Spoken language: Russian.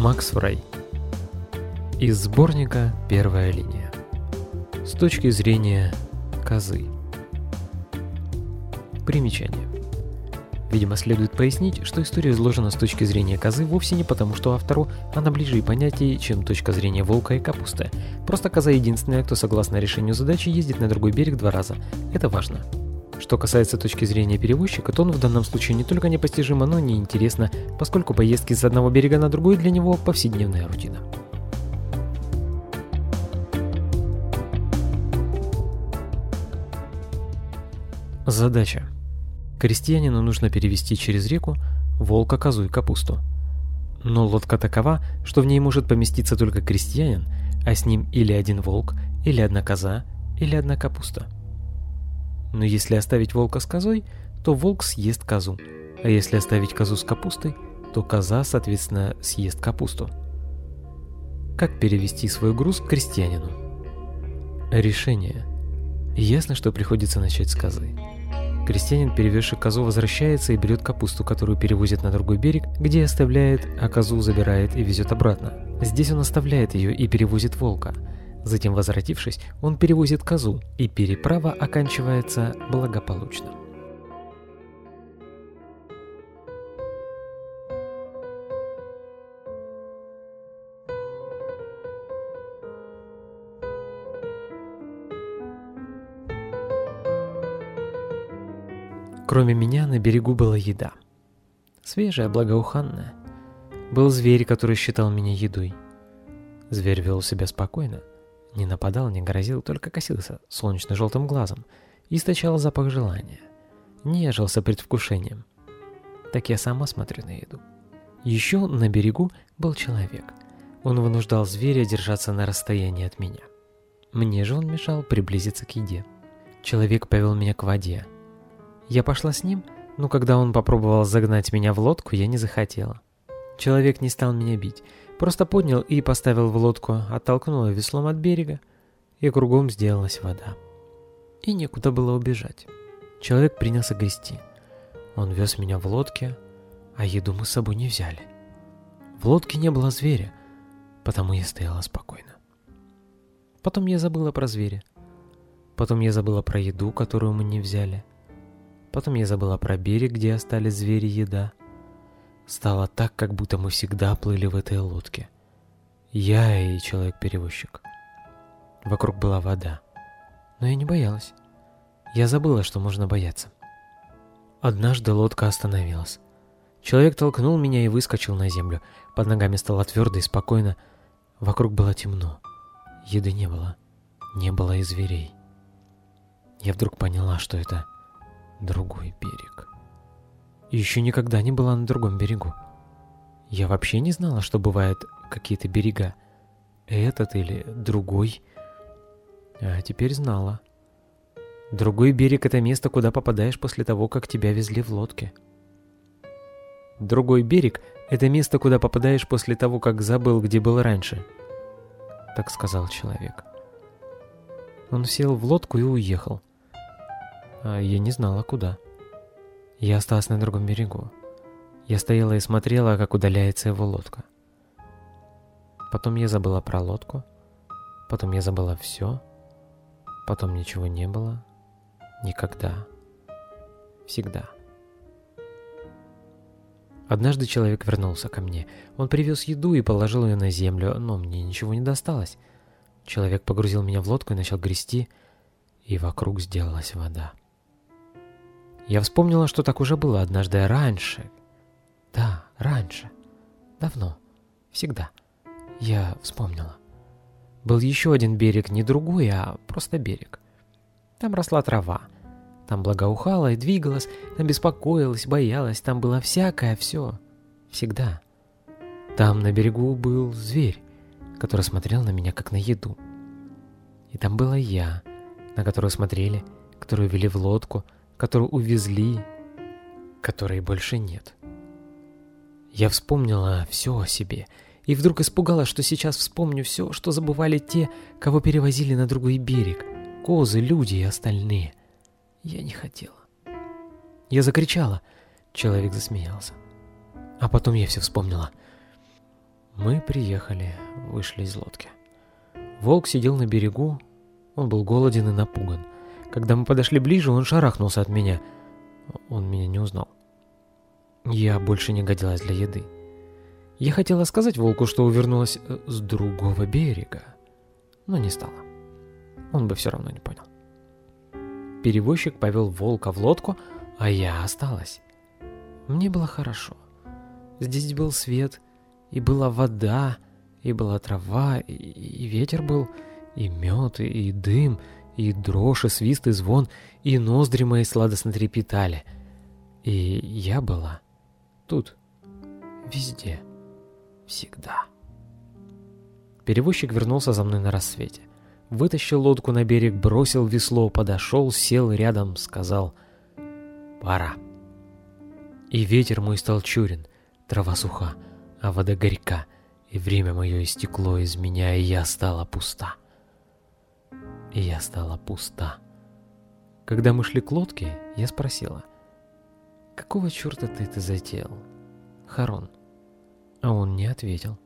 Макс Фрей. Из сборника «Первая линия». С точки зрения козы. Примечание. Видимо, следует пояснить, что история изложена с точки зрения козы вовсе не потому, что автору она ближе и понятнее, чем точка зрения волка и капусты. Просто коза единственная, кто согласно решению задачи ездит на другой берег два раза. Это важно. Что касается точки зрения перевозчика, то он в данном случае не только непостижимо, но и неинтересно, поскольку поездки с одного берега на другой для него повседневная рутина. Задача. Крестьянину нужно перевести через реку волка, козу и капусту. Но лодка такова, что в ней может поместиться только крестьянин, а с ним или один волк, или одна коза, или одна капуста. Но если оставить волка с козой, то волк съест козу. А если оставить козу с капустой, то коза, соответственно, съест капусту. Как перевести свой груз к крестьянину? Решение. Ясно, что приходится начать с козы. Крестьянин, перевезший козу, возвращается и берет капусту, которую перевозит на другой берег, где оставляет, а козу забирает и везет обратно. Здесь он оставляет ее и перевозит волка – Затем, возвратившись, он перевозит козу, и переправа оканчивается благополучно. Кроме меня на берегу была еда. Свежая, благоуханная. Был зверь, который считал меня едой. Зверь вел себя спокойно, не нападал, не грозил, только косился солнечно-желтым глазом и источал запах желания. Нежился предвкушением. Так я сама смотрю на еду. Еще на берегу был человек. Он вынуждал зверя держаться на расстоянии от меня. Мне же он мешал приблизиться к еде. Человек повел меня к воде. Я пошла с ним, но когда он попробовал загнать меня в лодку, я не захотела. Человек не стал меня бить, Просто поднял и поставил в лодку, оттолкнул веслом от берега, и кругом сделалась вода. И некуда было убежать. Человек принялся грести. Он вез меня в лодке, а еду мы с собой не взяли. В лодке не было зверя, потому я стояла спокойно. Потом я забыла про зверя. Потом я забыла про еду, которую мы не взяли. Потом я забыла про берег, где остались звери и еда. Стало так, как будто мы всегда плыли в этой лодке. Я и человек-перевозчик. Вокруг была вода. Но я не боялась. Я забыла, что можно бояться. Однажды лодка остановилась. Человек толкнул меня и выскочил на землю. Под ногами стало твердо и спокойно. Вокруг было темно. Еды не было. Не было и зверей. Я вдруг поняла, что это другой берег и еще никогда не была на другом берегу. Я вообще не знала, что бывают какие-то берега. Этот или другой. А теперь знала. Другой берег — это место, куда попадаешь после того, как тебя везли в лодке. Другой берег — это место, куда попадаешь после того, как забыл, где был раньше. Так сказал человек. Он сел в лодку и уехал. А я не знала, куда. Я осталась на другом берегу. Я стояла и смотрела, как удаляется его лодка. Потом я забыла про лодку. Потом я забыла все. Потом ничего не было. Никогда. Всегда. Однажды человек вернулся ко мне. Он привез еду и положил ее на землю, но мне ничего не досталось. Человек погрузил меня в лодку и начал грести, и вокруг сделалась вода. Я вспомнила, что так уже было однажды раньше. Да, раньше. Давно. Всегда. Я вспомнила. Был еще один берег, не другой, а просто берег. Там росла трава. Там благоухала и двигалась, там беспокоилась, боялась, там было всякое все. Всегда. Там на берегу был зверь, который смотрел на меня как на еду. И там была я, на которую смотрели, которую вели в лодку, которую увезли, которой больше нет. Я вспомнила все о себе, и вдруг испугалась, что сейчас вспомню все, что забывали те, кого перевозили на другой берег, козы, люди и остальные. Я не хотела. Я закричала. Человек засмеялся. А потом я все вспомнила. Мы приехали, вышли из лодки. Волк сидел на берегу, он был голоден и напуган. Когда мы подошли ближе, он шарахнулся от меня. Он меня не узнал. Я больше не годилась для еды. Я хотела сказать волку, что увернулась э, с другого берега, но не стала. Он бы все равно не понял. Перевозчик повел волка в лодку, а я осталась. Мне было хорошо. Здесь был свет, и была вода, и была трава, и, и ветер был, и мед, и, и дым, и дрожь, и свист, и звон, и ноздри мои сладостно трепетали. И я была тут, везде, всегда. Перевозчик вернулся за мной на рассвете. Вытащил лодку на берег, бросил весло, подошел, сел рядом, сказал «Пора». И ветер мой стал чурен, трава суха, а вода горька, и время мое истекло из меня, и я стала пуста. И я стала пуста. Когда мы шли к лодке, я спросила, «Какого черта ты это затеял, Харон?» А он не ответил.